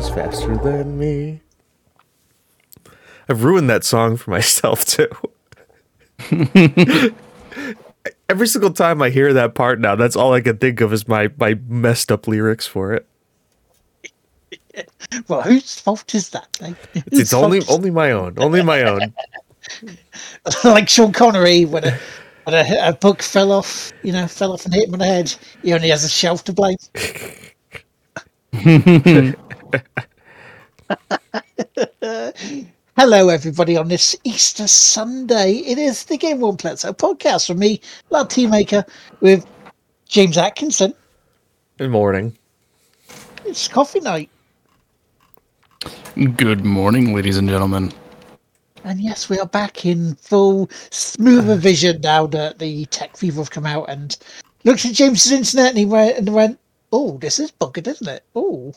is faster than me. I've ruined that song for myself too. Every single time I hear that part now, that's all I can think of is my my messed up lyrics for it. Well, whose fault is that? Like, It's, it's only only my own, only my own. like Sean Connery when a when a, a book fell off, you know, fell off and hit him on the head. He only has a shelf to blame. Hello, everybody, on this Easter Sunday. It is the Game One Pletso podcast from me, Lad Teammaker, with James Atkinson. Good morning. It's coffee night. Good morning, ladies and gentlemen. And yes, we are back in full smoother uh. vision now that the tech fever have come out and looked at James's internet and he went and went, Oh, this is buggered, isn't it? Oh.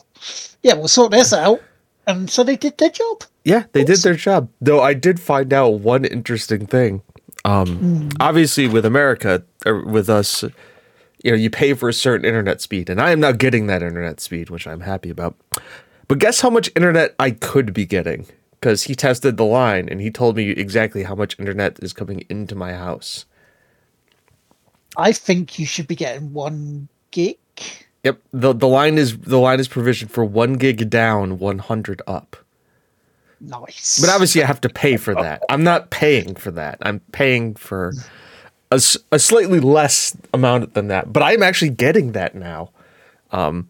Yeah, we'll sort this out. And so they did their job. Yeah, they did their job. Though I did find out one interesting thing. Um, Obviously, with America, or with us, you know, you pay for a certain internet speed, and I am now getting that internet speed, which I'm happy about. But guess how much internet I could be getting? Because he tested the line and he told me exactly how much internet is coming into my house. I think you should be getting one gig. Yep the the line is the line is provisioned for one gig down, one hundred up. Nice. But obviously, I have to pay for that. I'm not paying for that. I'm paying for a, a slightly less amount than that. But I'm actually getting that now. Um,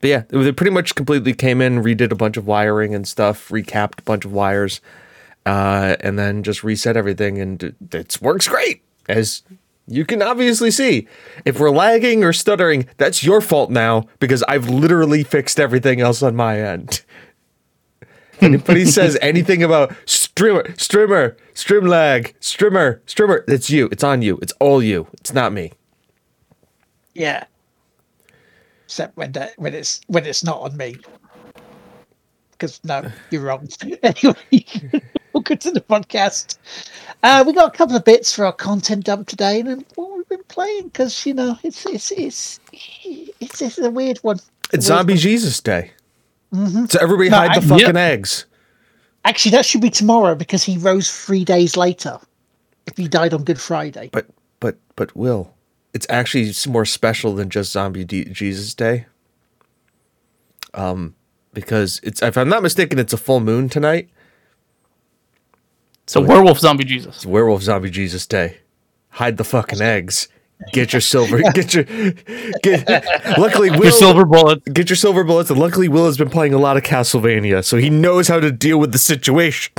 but yeah, they pretty much completely came in, redid a bunch of wiring and stuff, recapped a bunch of wires, uh, and then just reset everything, and it it works great. As you can obviously see, if we're lagging or stuttering, that's your fault now because I've literally fixed everything else on my end. If anybody says anything about streamer, streamer, stream lag, streamer, streamer, it's you. It's on you. It's all you. It's not me. Yeah. Except when that when it's when it's not on me. Because no, you're wrong. anyway, welcome to the podcast. Uh, we got a couple of bits for our content dump today, and what we've been playing because you know it's it's it's it's, it's a weird one. It's weird Zombie one. Jesus Day. So everybody No, hide the I- fucking Yep. eggs. Actually, that should be tomorrow because he rose three days later. If he died on Good Friday, But but but Will, it's actually more special than just Zombie D- Jesus Day. Um, because it's if I'm not mistaken, it's a full moon tonight. So werewolf zombie Jesus. It's Werewolf Zombie Jesus Day. Hide the fucking eggs. Get your silver. Get your. Get. Luckily, Will. Your silver bullet. Get your silver bullets. And luckily, Will has been playing a lot of Castlevania, so he knows how to deal with the situation.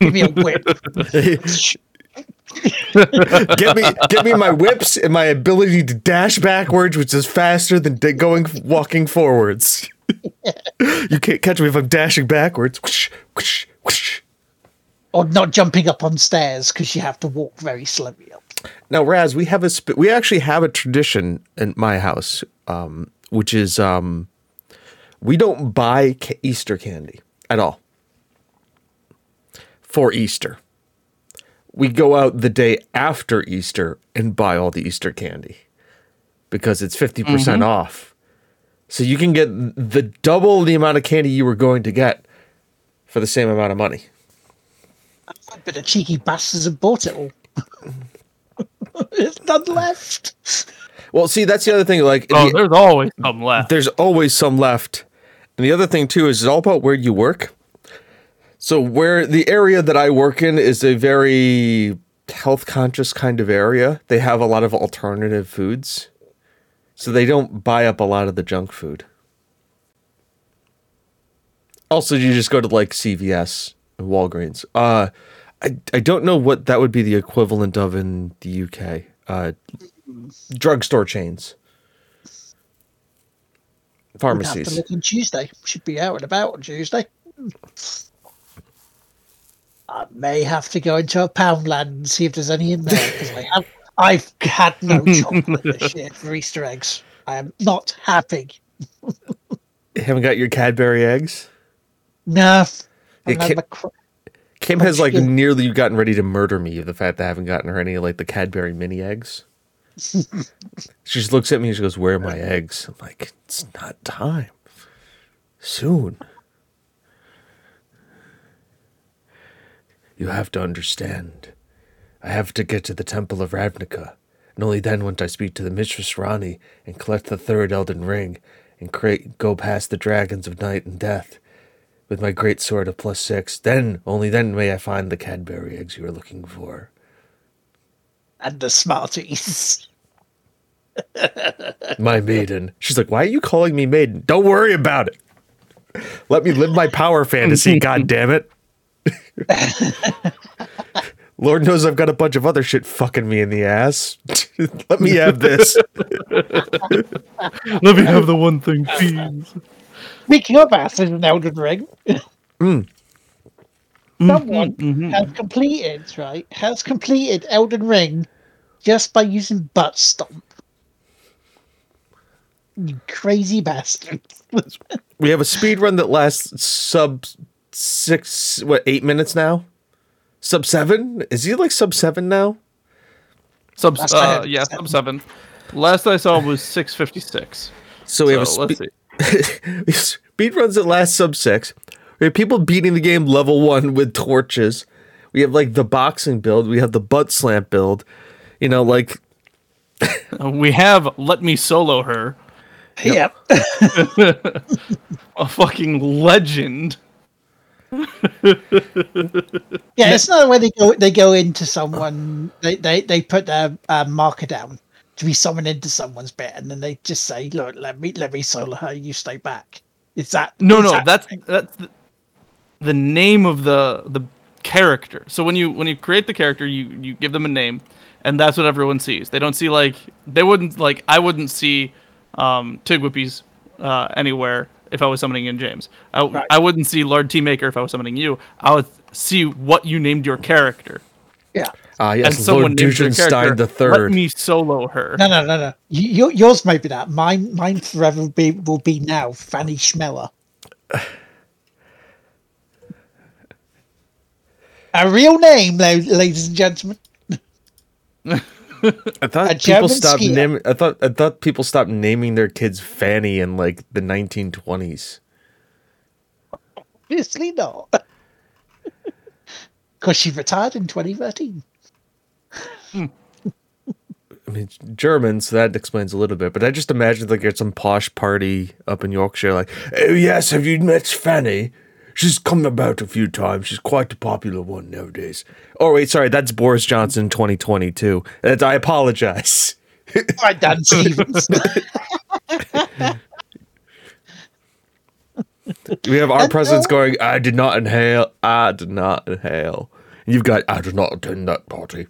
give me a whip. get me, get me my whips and my ability to dash backwards, which is faster than da- going walking forwards. you can't catch me if I'm dashing backwards. Whoosh, whoosh, whoosh. Or not jumping up on stairs because you have to walk very slowly up. Now, Raz, we have a sp- we actually have a tradition in my house, um, which is um, we don't buy ca- Easter candy at all for Easter. We go out the day after Easter and buy all the Easter candy because it's 50% off. So you can get the double the amount of candy you were going to get for the same amount of money. But the cheeky bastards have bought it all. There's none left. Well, see, that's the other thing. Like, Oh, the- there's always some left. there's always some left. And the other thing too is it's all about where you work. So where the area that I work in is a very health conscious kind of area. They have a lot of alternative foods. So they don't buy up a lot of the junk food. Also, you just go to like CVS and Walgreens. Uh I I don't know what that would be the equivalent of in the UK. Uh drugstore chains. We'd have to Pharmacies. look on Tuesday. Should be out and about on Tuesday. I may have to go into a Poundland and see if there's any in there because I have. I've had no chocolate this year for Easter eggs. I am not happy. You haven't got your Cadbury eggs? No. Yeah, I've had Kim- cr- Kim has like nearly gotten ready to murder me of the fact that I haven't gotten her any like the Cadbury mini eggs. she just looks at me and she goes, Where are my eggs? I'm like, It's not time. Soon. You have to understand. I have to get to the Temple of Ravnica, and only then won't I speak to the Mistress Rani and collect the third Elden Ring and create, go past the dragons of night and death with my great sword of plus six. Then, only then may I find the Cadbury eggs you are looking for. And the Smarties. My maiden. She's like, Why are you calling me maiden? Don't worry about it. Let me live my power fantasy, god damn it. Lord knows I've got a bunch of other shit fucking me in the ass. Let me have this. Let me have the one thing, please. Speaking of acid and Elden Ring, Mm. someone Mhm. has completed, right, has completed Elden Ring just by using butt stomp. You crazy bastard. We have a speed run that lasts sub six, what, eight minutes now? Sub seven? Is he like sub seven now? Sub, Last I uh, yeah, seven. sub seven. Last I saw was six fifty six. So we have a So let's spe- see. speed runs that last sub six. We have people beating the game level one with torches. We have like the boxing build. We have the butt slamp build. You know, like Uh, We have let me solo her, Yep. a fucking legend. Yeah, it's not where they go. They go into someone. They they, they put their uh, marker down to be summoned into someone's bed, and then they just say, "Look, let me let me solo her. You stay back." Is that No, no, that- that's that's the, the name of the the character. So when you when you create the character, you you give them a name, and that's what everyone sees. They don't see like they wouldn't like I wouldn't see um Tigwhippies uh anywhere if I was summoning in James. I, Right. I wouldn't see Lord Teamaker if I was summoning you. I would see what you named your character. yeah. Ah And yes, someone Lord named their Dugenstein character. the Let me solo her. No, no, no, no. You, you- yours may be that. Mine, mine forever be will be now. Fanny Chmelar. A real name, ladies and gentlemen. I thought a people German stopped naming. I thought I thought people stopped naming their kids Fanny in like the 1920s. Obviously not. Because she retired in 2013. I mean, German, so that explains a little bit. But I just imagined like at some posh party up in Yorkshire, like, oh yes, have you met Fanny? She's come about a few times. She's quite a popular one nowadays. Oh wait, sorry, that's Boris Johnson 2022. That I apologize. My Dan Stevens. We have our presidents going, I did not inhale. I did not inhale. And you've got, I did not attend that party.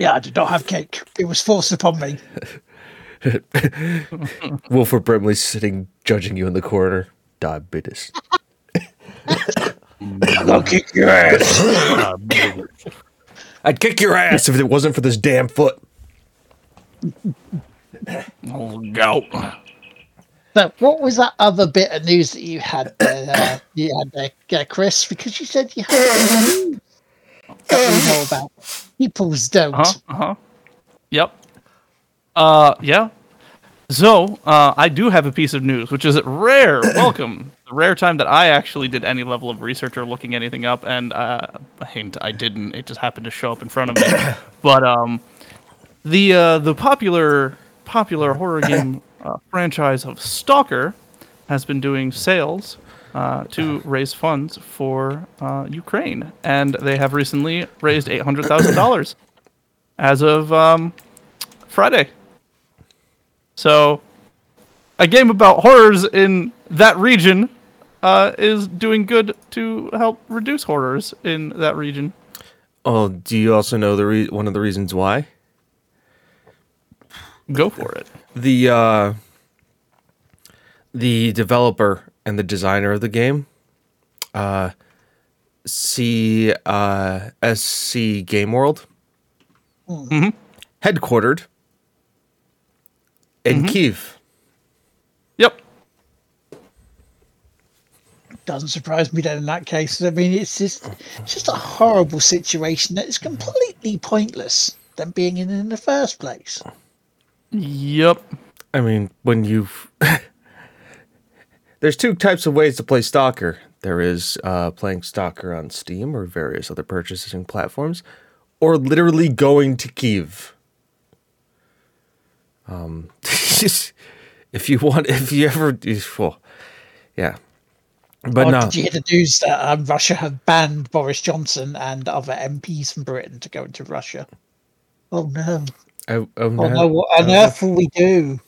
Yeah, I did not have cake. It was forced upon me. Wilford Brimley sitting judging you in the corner. Diabetes. I'll kick your ass. I'd kick your ass if it wasn't for this damn foot. Oh, gout. So, what was that other bit of news that you had there, uh, you had there, uh, Chris? Because you said you had something that we know about. People's don't. Huh? Uh-huh. Yep. Uh, yeah. So, uh, I do have a piece of news, which is rare. Welcome. The rare time that I actually did any level of research or looking anything up, and uh, hint, I didn't. It just happened to show up in front of me. but um, the uh, the popular popular horror game uh, franchise of Stalker has been doing sales uh, to raise funds for uh, Ukraine, and they have recently raised eight hundred thousand dollars as of um, Friday. So, a game about horrors in that region uh, is doing good to help reduce horrors in that region. Oh, do you also know the re- one of the reasons why? Go for it. The uh, the developer and the designer of the game, uh, C uh, SC Game World, Mhm. headquartered in Kiev. Yep. Doesn't surprise me then in that case. I mean, it's just, it's just a horrible situation that is completely pointless than being in in the first place. Yep. I mean, when you've there's two types of ways to play Stalker. There is uh, playing Stalker on Steam or various other purchasing platforms, or literally going to Kiev. Um, if you want, if you ever, well, yeah. But Or no, did you hear the news that um, Russia have banned Boris Johnson and other MPs from Britain to go into Russia? Oh no! I, oh, Oh no. no! What on earth will we do?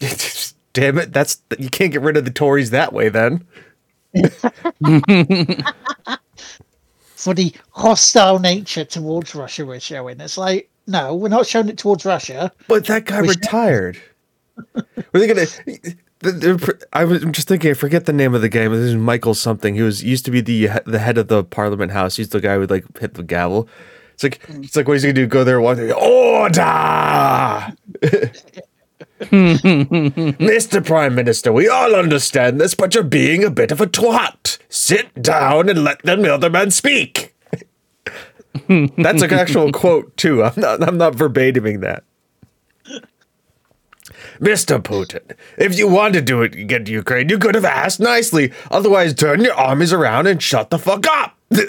Damn it! That's you can't get rid of the Tories that way. Then For the hostile nature towards Russia we're showing. It's like, no, we're not showing it towards Russia. But that guy We should- retired. Were they gonna? I was just thinking. I forget the name of the game. This is Michael something. He was used to be the the head of the Parliament House. He's the guy who would like hit the gavel. It's like it's like what he's gonna do? Go there, walk oh, there, order. Mr. Prime Minister, we all understand this, but you're being a bit of a twat. Sit down and let the other man speak. That's an actual quote too. I'm not. I'm not verbatiming that. Mr. Putin, if you wanted to do it against Ukraine, you could have asked nicely. Otherwise, turn your armies around and shut the fuck up.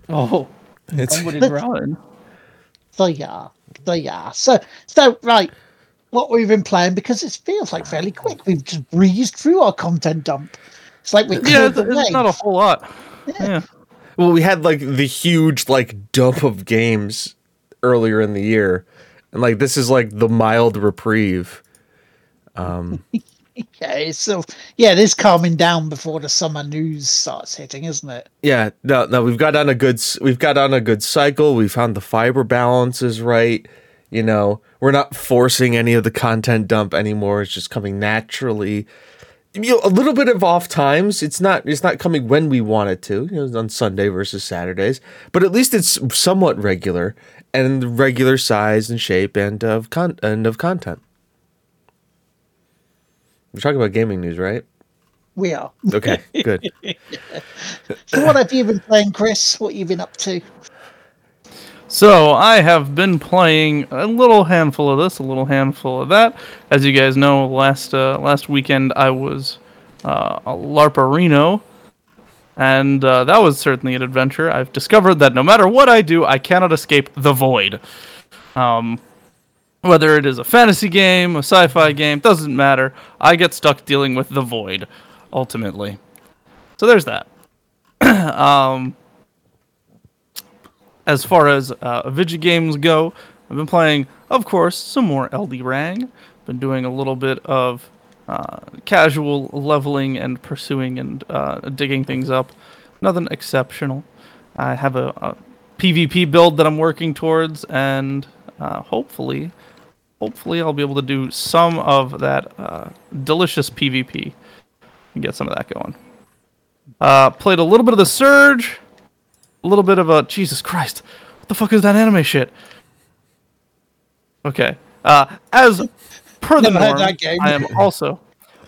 Oh, It's somebody growling. So yeah, so yeah. So so right, what we've been playing because it feels like fairly quick. We've just breezed through our content dump. It's like we Yeah, cleared it's, it's not a whole lot. Yeah. well, we had like the huge like dump of games earlier in the year, and like this is like the mild reprieve. Um, Okay, so yeah, it is calming down before the summer news starts hitting, isn't it? Yeah, no, no, we've got on a good, we've got on a good cycle. We found the fiber balance is right. You know, we're not forcing any of the content dump anymore. It's just coming naturally. You know, a little bit of off times. It's not, it's not coming when we want it to. You know, on Sunday versus Saturdays, but at least it's somewhat regular and regular size and shape and of con and of content. We're talking about gaming news, right? We are. Okay, good. So what have you been playing, Chris? What you been up to? So I have been playing a little handful of this, a little handful of that. As you guys know, last uh, last weekend I was uh, a LARP Reno, and uh, that was certainly an adventure. I've discovered that no matter what I do, I cannot escape the void. Um, whether it is a fantasy game, a sci-fi game, doesn't matter. I get stuck dealing with the void, ultimately. So there's that. um, as far as uh, video games go, I've been playing, of course, some more Elden Ring. Been doing a little bit of uh, casual leveling and pursuing and uh, digging things up. Nothing exceptional. I have a, a PvP build that I'm working towards, and uh, hopefully, hopefully I'll be able to do some of that uh, delicious PvP and get some of that going. Uh, played a little bit of the Surge, a little bit of a Jesus Christ. What the fuck is that anime shit? Okay. Uh, as per the Never norm, that game. I am also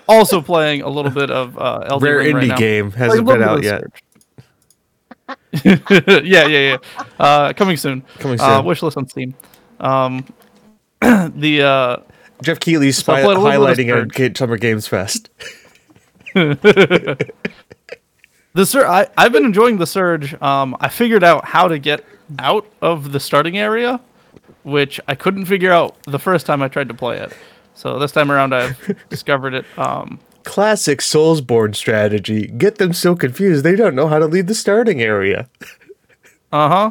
also playing a little bit of uh, Elden Rare Ring indie now. game Playing a hasn't little been out yet. Yeah, yeah, yeah. Uh, coming soon. Coming Uh, soon. wish list on Steam. Um, the uh, Jeff I spy- played a little bit of highlighting at Summer Games Fest. the sur- I, I've been enjoying the surge. Um, I figured out how to get out of the starting area, which I couldn't figure out the first time I tried to play it. So this time around, I've discovered it. Um, Classic Soulsborne strategy. Get them so confused they don't know how to leave the starting area. Uh huh.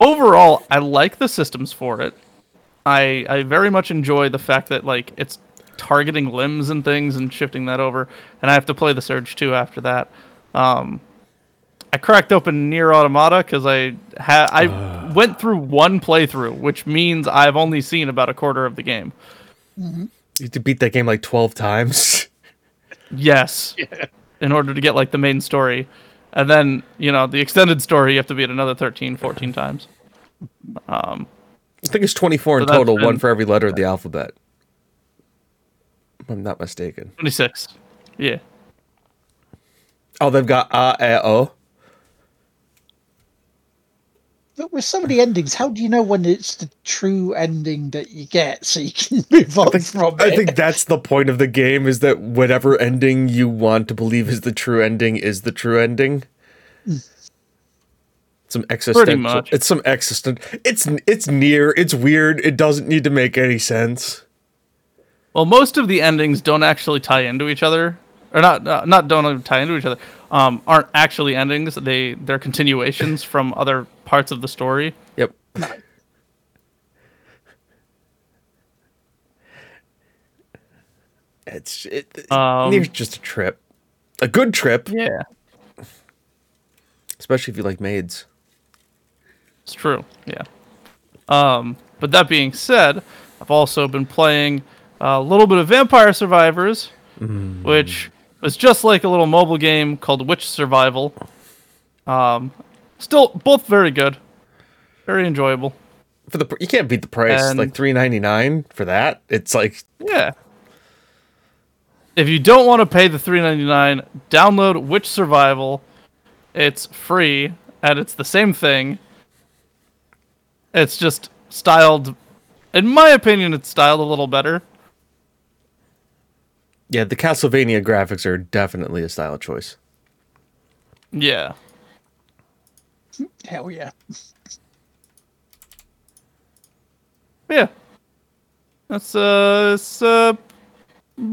Overall, I like the systems for it. I I very much enjoy the fact that like it's targeting limbs and things and shifting that over, and I have to play the Surge too after that. Um, I cracked open Nier Automata because I had I went through one playthrough, which means I've only seen about a quarter of the game. You have to beat that game like 12 times. Yes. In order to get like the main story. And then, you know, the extended story you have to beat another 13, 14 times. I think it's 24 in So that's total, one for every letter of the alphabet. I'm not mistaken. 26. Yeah. Oh, they've got A, E, O. but with so many endings, how do you know when it's the true ending that you get so you can move on I think, from I it? think that's the point of the game is that whatever ending you want to believe is the true ending is the true ending. Hmm. Some existential. It's some existent. It's it's Nier. It's weird. It doesn't need to make any sense. Well, most of the endings don't actually tie into each other, or not uh, not don't tie into each other. Um, aren't actually endings. They they're continuations from other parts of the story. Yep. It's it. Um, Nier's just a trip, a good trip, Yeah, especially if you like maids. It's true. Yeah. Um, but that being said, I've also been playing a little bit of Vampire Survivors, which was just like a little mobile game called Witch Survival. Um, still both very good, very enjoyable. For the you can't beat the price And- like three ninety nine for that. It's like Yeah. If you don't want to pay the three ninety nine, download Witch Survival. It's free and it's the same thing. It's just styled in my opinion it's styled a little better. yeah, the Castlevania graphics are definitely a style choice. Yeah. Hell yeah. Yeah. That's uh that's uh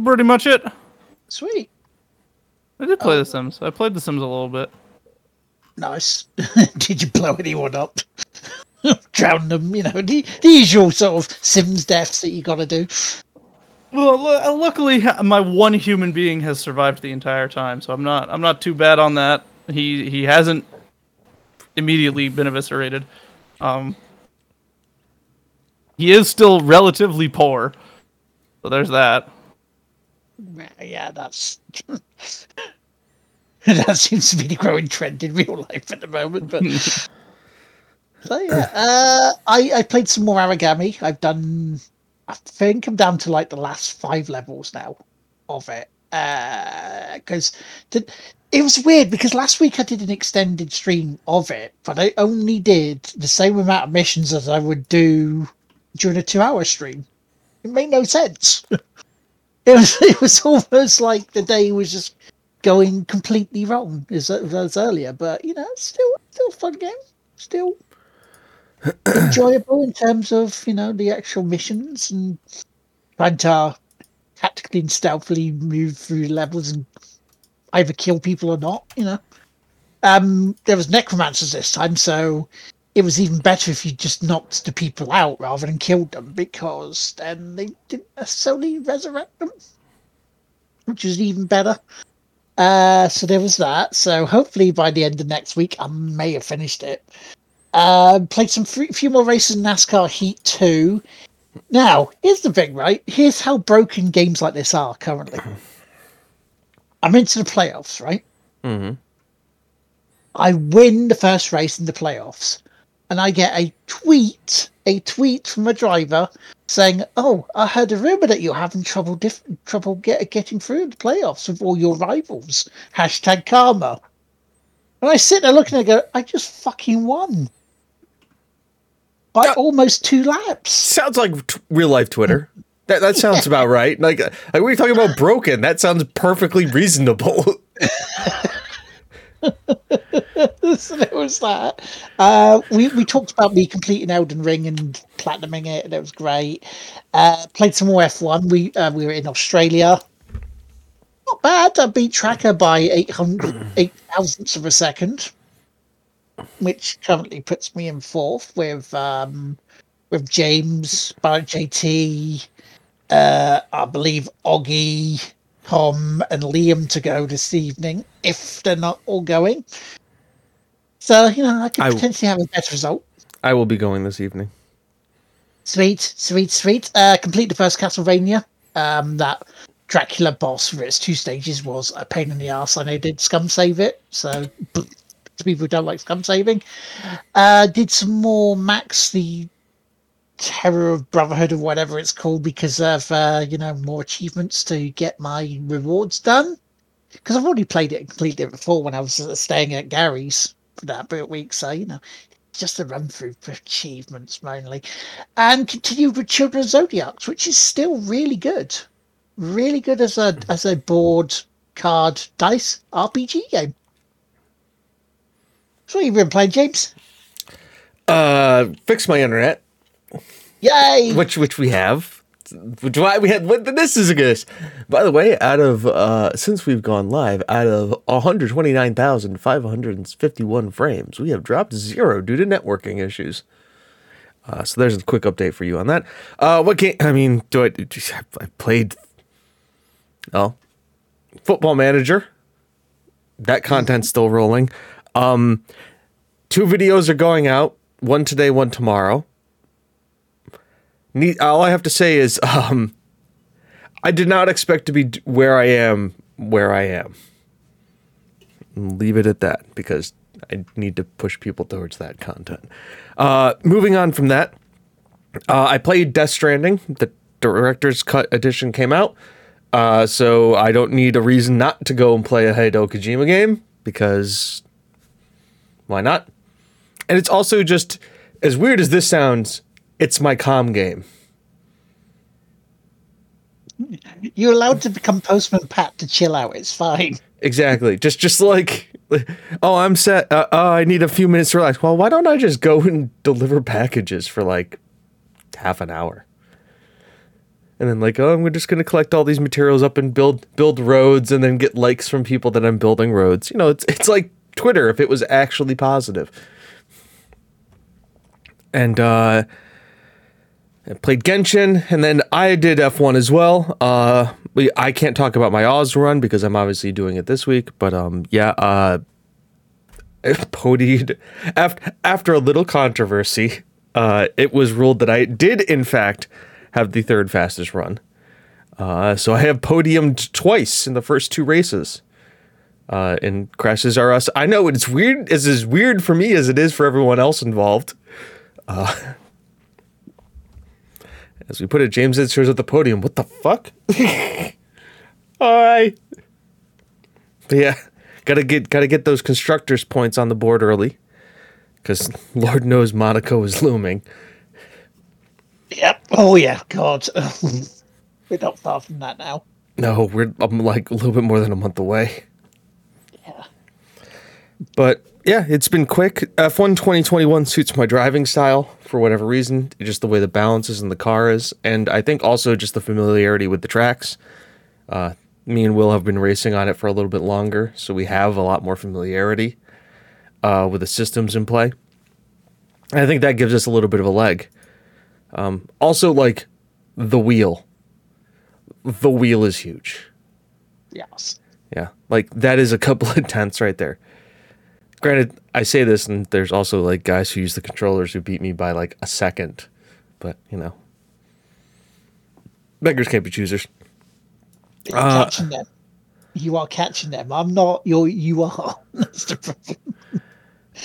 pretty much it. Sweet. I did play The Sims. I played The Sims a little bit. Nice. Did you blow anyone up? Drown them, you know, the, the usual sort of Sims deaths that you gotta do. Well, uh, luckily, my one human being has survived the entire time, so I'm not I'm not too bad on that. He he hasn't immediately been eviscerated. Um, he is still relatively poor, so there's that. Yeah, that's that seems to be the growing trend in real life at the moment. But so yeah, uh, I I played some more origami. I've done. I think I'm down to like the last five levels now of it. Because the it was weird because last week I did an extended stream of it, but I only did the same amount of missions as I would do during a two-hour stream. It made no sense. It was it was almost like the day was just going completely wrong as as earlier, but you know, still still a fun game, still enjoyable in terms of you know the actual missions and trying to tactically and stealthily move through levels and either kill people or not. You know, um, there was necromancers this time, so it was even better if you just knocked the people out rather than killed them because then they didn't necessarily resurrect them, which is even better. Uh, so there was that. So hopefully by the end of next week, I may have finished it. Uh, played some few few more races in NASCAR Heat 2. Now, here's the thing, right? Here's how broken games like this are currently. I'm into the playoffs, right? Mhm. I win the first race in the playoffs, and I get a tweet, a tweet from a driver saying, "Oh, I heard a rumor that you're having trouble diff- trouble get- getting through the playoffs with all your rivals." Hashtag karma. And I sit there looking and go, "I just fucking won by Uh, almost two laps." Sounds like t- real life Twitter. That that sounds about right. Like like we were talking about broken. That sounds perfectly reasonable. so there was that. Uh, we we talked about me completing Elden Ring and platinuming it, and it was great. Uh, played some more F1. We uh, we were in Australia. Not bad. I beat Tracker by 800, eight thousandths of a second, which currently puts me in fourth with um, with James, Barrett JT, uh, I believe Oggy, Tom, and Liam to go this evening if they're not all going. So you know, I could I- potentially have a better result. I will be going this evening. Sweet, sweet, sweet. Uh, complete the first Castlevania. Um, that Dracula boss for its two stages was a pain in the ass, I did scum save it. So to people who don't like scum saving, uh, did some more Max the Terror of Brotherhood or whatever it's called because of uh, you know more achievements to get my rewards done. Because I've already played it it before when I was uh, staying at Gary's for that bit week, so you know just a run through for achievements mainly, and continued with Children of Zodiarcs, which is still really good, really good as a as a board card dice RPG game. So what you've been playing, James? Uh, fix my internet, Yay! which which we have. Which why we had. This is a good. By the way, out of uh, since we've gone live, out of 129,551 frames, we have dropped zero due to networking issues. Uh, so there's a quick update for you on that. Uh, what game? I mean, do I? I played. Oh, Football Manager. That content's still rolling. Um, two videos are going out. One today, one tomorrow. Need, all I have to say is, um, I did not expect to be where I am, where I am. Leave it at that because I need to push people towards that content. Uh, moving on from that, uh, I played Death Stranding. The director's cut edition came out, uh, so I don't need a reason not to go and play a Hideo Kojima game because why not? And it's also just as weird as this sounds. It's my calm game. You're allowed to become Postman Pat to chill out. It's fine. Exactly. Just just like oh, I'm set. Uh, oh, I need a few minutes to relax. Well, why don't I just go and deliver packages for like half an hour? And then like, oh, I'm just going to collect all these materials up and build build roads and then get likes from people that I'm building roads. You know, it's it's like Twitter if it was actually positive. And uh I played Genshin, and then I did F1 as well. Uh, I can't talk about my Oz run because I'm obviously doing it this week. But um, yeah, uh, podied after after a little controversy. Uh, it was ruled that I did in fact have the third fastest run. Uh, so I have podiumed twice in the first two races. Uh, in Crashes R Us. I know it's weird. It's as weird for me as it is for everyone else involved. Uh, as we put it, James Edsters at the podium. What the fuck? All right. But yeah, gotta get gotta get those constructors points on the board early, because Lord knows Monaco is looming. Yep. Oh yeah. God. We're not far from that now. No, we're I'm like a little bit more than a month away. But yeah, it's been quick. F1 2021 suits my driving style for whatever reason, just the way the balance is in the car is, and I think also just the familiarity with the tracks. Uh, me and Will have been racing on it for a little bit longer, so we have a lot more familiarity uh, with the systems in play. And I think that gives us a little bit of a leg. Um, also, like the wheel. The wheel is huge. Yes. Yeah, like that is a couple of tenths right there. Granted, I say this, and there's also like guys who use the controllers who beat me by like a second, but you know, beggars can't be choosers. You're Uh, catching them. You are catching them. I'm not. You're. You are. That's the problem.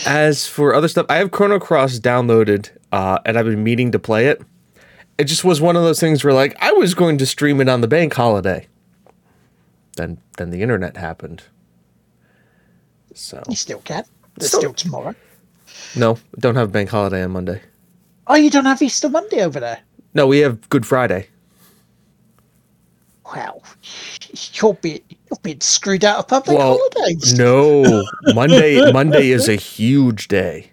As for other stuff, I have Chrono Cross downloaded, uh, and I've been meaning to play it. It just was one of those things where like I was going to stream it on the bank holiday. Then then the internet happened. So You still can. There's Still- still tomorrow. no, don't have bank holiday on Monday. Oh, you don't have Easter Monday over there. No, we have Good Friday. Wow. You're being, you're being screwed out of public Well, holidays. No, Monday. Monday is a huge day.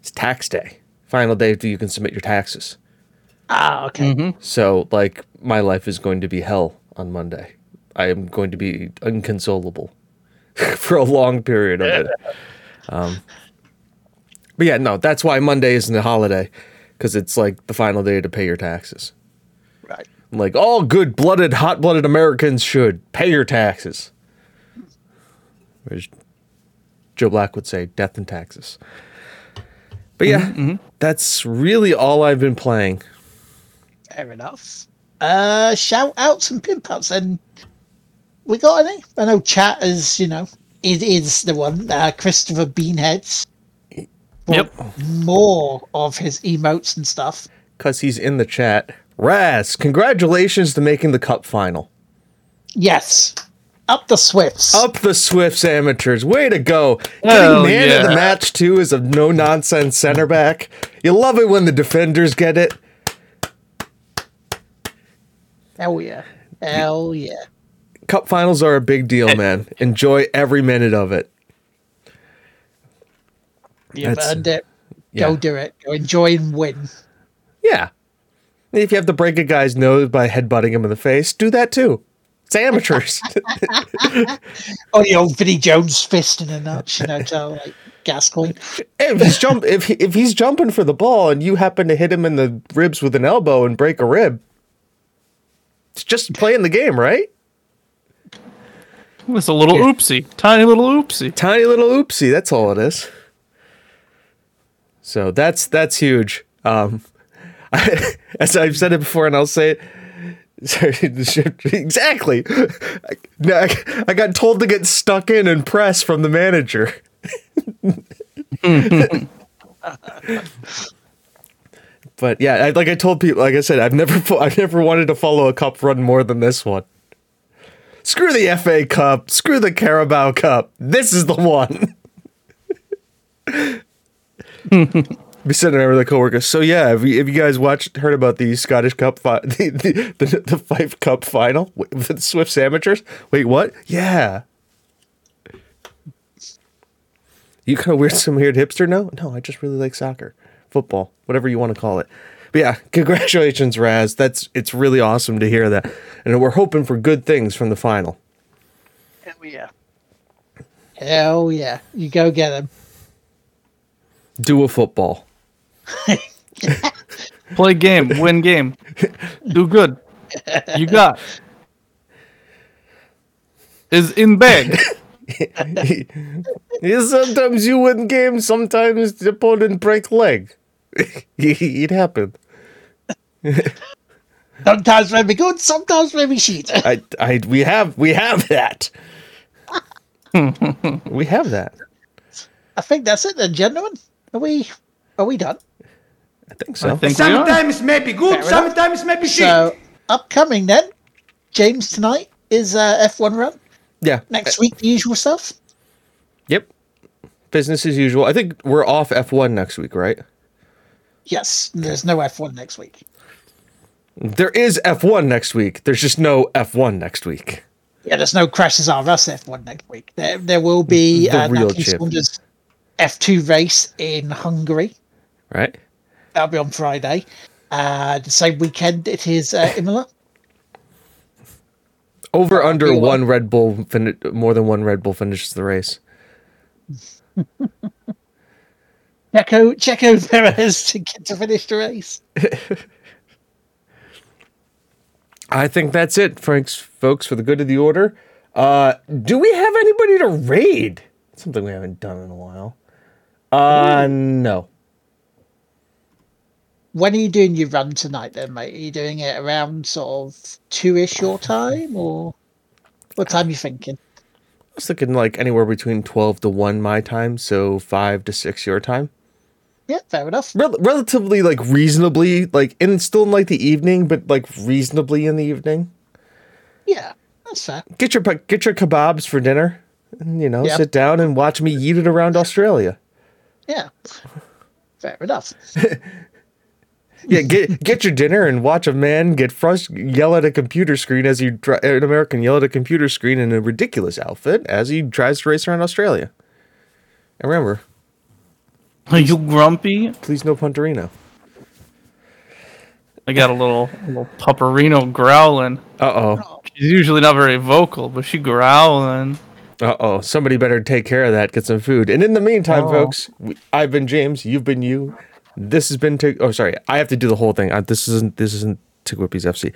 It's tax day. Final day that you can submit your taxes. Ah, okay. So, like, my life is going to be hell on Monday. I am going to be inconsolable for a long period of it. Um, but yeah, no, that's why Monday isn't a holiday because it's like the final day to pay your taxes. Right. Like all good blooded, hot blooded Americans should pay your taxes. Whereas Joe Black would say, death and taxes. But yeah, that's really all I've been playing. Fair enough. Uh, shout outs and pimp outs. And we got any? I know chat is, you know, it is the one. Uh, Christopher Beanheads. Yep. More of his emotes and stuff. Because he's in the chat. Raz, congratulations to making the cup final. Yes. Up the Swifts. Up the Swifts amateurs. Way to go. Hell Getting man of the match, too, is a no nonsense center back. You love it when the defenders get it. Hell yeah. Hell yeah. Cup finals are a big deal, man. Enjoy every minute of it. You've That's- earned it. yeah. Go do it. Go enjoy and win. Yeah. If you have to break a guy's nose by headbutting him in the face, do that too. It's amateurs. Oh, the old Vinnie Jones fist in a nuts, you know, to like Gascoigne. if he's jump if he, if he's jumping for the ball and you happen to hit him in the ribs with an elbow and break a rib, it's just playing the game, right? It's a little oopsie, tiny little oopsie. Tiny little oopsie. That's all it is. So that's that's huge. Um, as I've said it before, and I'll say it. Sorry, exactly. I, I got told to get stuck in and press from the manager. but yeah, I, like I told people, like I said, I've never, I've never wanted to follow a cup run more than this one. Screw the FA Cup. Screw the Carabao Cup. This is the one. Be sitting there with a coworker. So yeah, if you, have you guys watched, heard about the Scottish Cup, fi- the, the, the the Fife Cup final with the Swifts amateurs? Wait, what? Yeah. You kind of weird, some weird hipster? No, no. I just really like soccer, football, whatever you want to call it. But yeah, congratulations, Raz. That's it's really awesome to hear that, and we're hoping for good things from the final. Hell yeah. Hell yeah. You go get him. Do a football. Play game, win game, do good. You got is in bag. Sometimes you win games, sometimes the opponent break leg. it happened. Sometimes maybe good, sometimes maybe shit. I, I, we have, we have that. we have that. I think that's it then, gentlemen. Are we are we done? I think so. I think we are. Sometimes maybe good, Fair sometimes maybe shit. So upcoming then, James tonight is uh, F1 run. yeah. Next week the usual stuff. Yep. Business as usual. I think we're off F1 next week, right? Yes, there's no F1 next week. There is F1 next week. There's just no F1 next week. Yeah, there's no Crashes R Us F1 next week. There, there will be The uh, real Saunders F2 race in Hungary. Right? That'll be on Friday. Uh, the same weekend it is uh, Imola. Over under you one Red Bull, fin- more than one Red Bull finishes the race. Checo Checo Perez to get to finish the race. I think that's it, Franks, folks, for the good of the order. Uh, do we have anybody to raid? Something we haven't done in a while. Uh, no. When are you doing your run tonight then, mate? Are you doing it around sort of two-ish your time or what time are you thinking? I was thinking like anywhere between 12 to 1 my time, so 5 to 6 your time. Yeah, fair enough. Rel- relatively, like, reasonably, like, in still in like the evening, but like reasonably in the evening. Yeah, that's fair. Get your get your kebabs for dinner, and you know, Yep. sit down and watch me eat it around Australia. Yeah. Fair enough. Yeah, get get your dinner and watch a man get frust- yell at a computer screen as he dri- an American yell at a computer screen in a ridiculous outfit as he tries to race around Australia. And remember, Are you grumpy? please no Punterino. I got a little little pupperino growling. Uh oh. She's usually not very vocal, but she growling. Uh oh. Somebody better take care of that. Get some food. And in the meantime, Oh. folks, we, I've been James. You've been you. This has been. Tig- oh, sorry. I have to do the whole thing. Uh, this isn't. This isn't Tig Whippy's FC.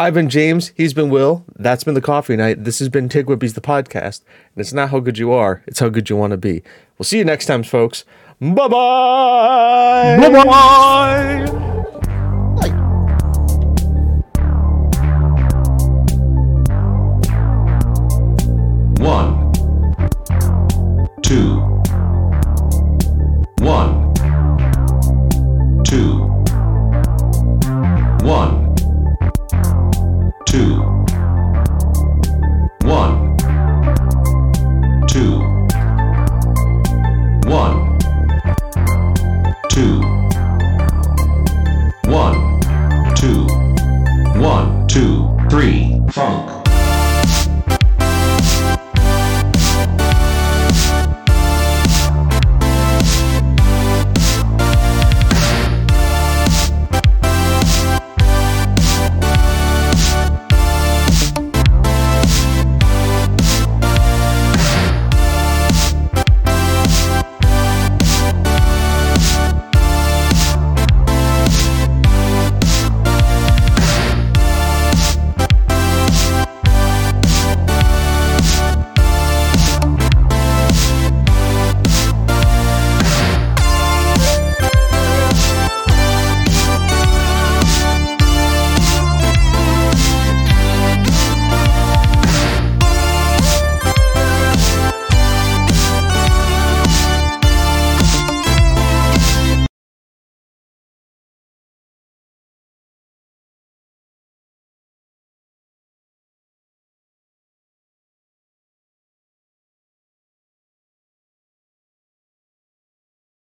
I've been James. He's been Will. That's been the coffee night. This has been Tig Whippies, the podcast. And it's not how good you are, it's how good you want to be. We'll see you next time, folks. Bye bye. Bye bye. One, two, one, two, one.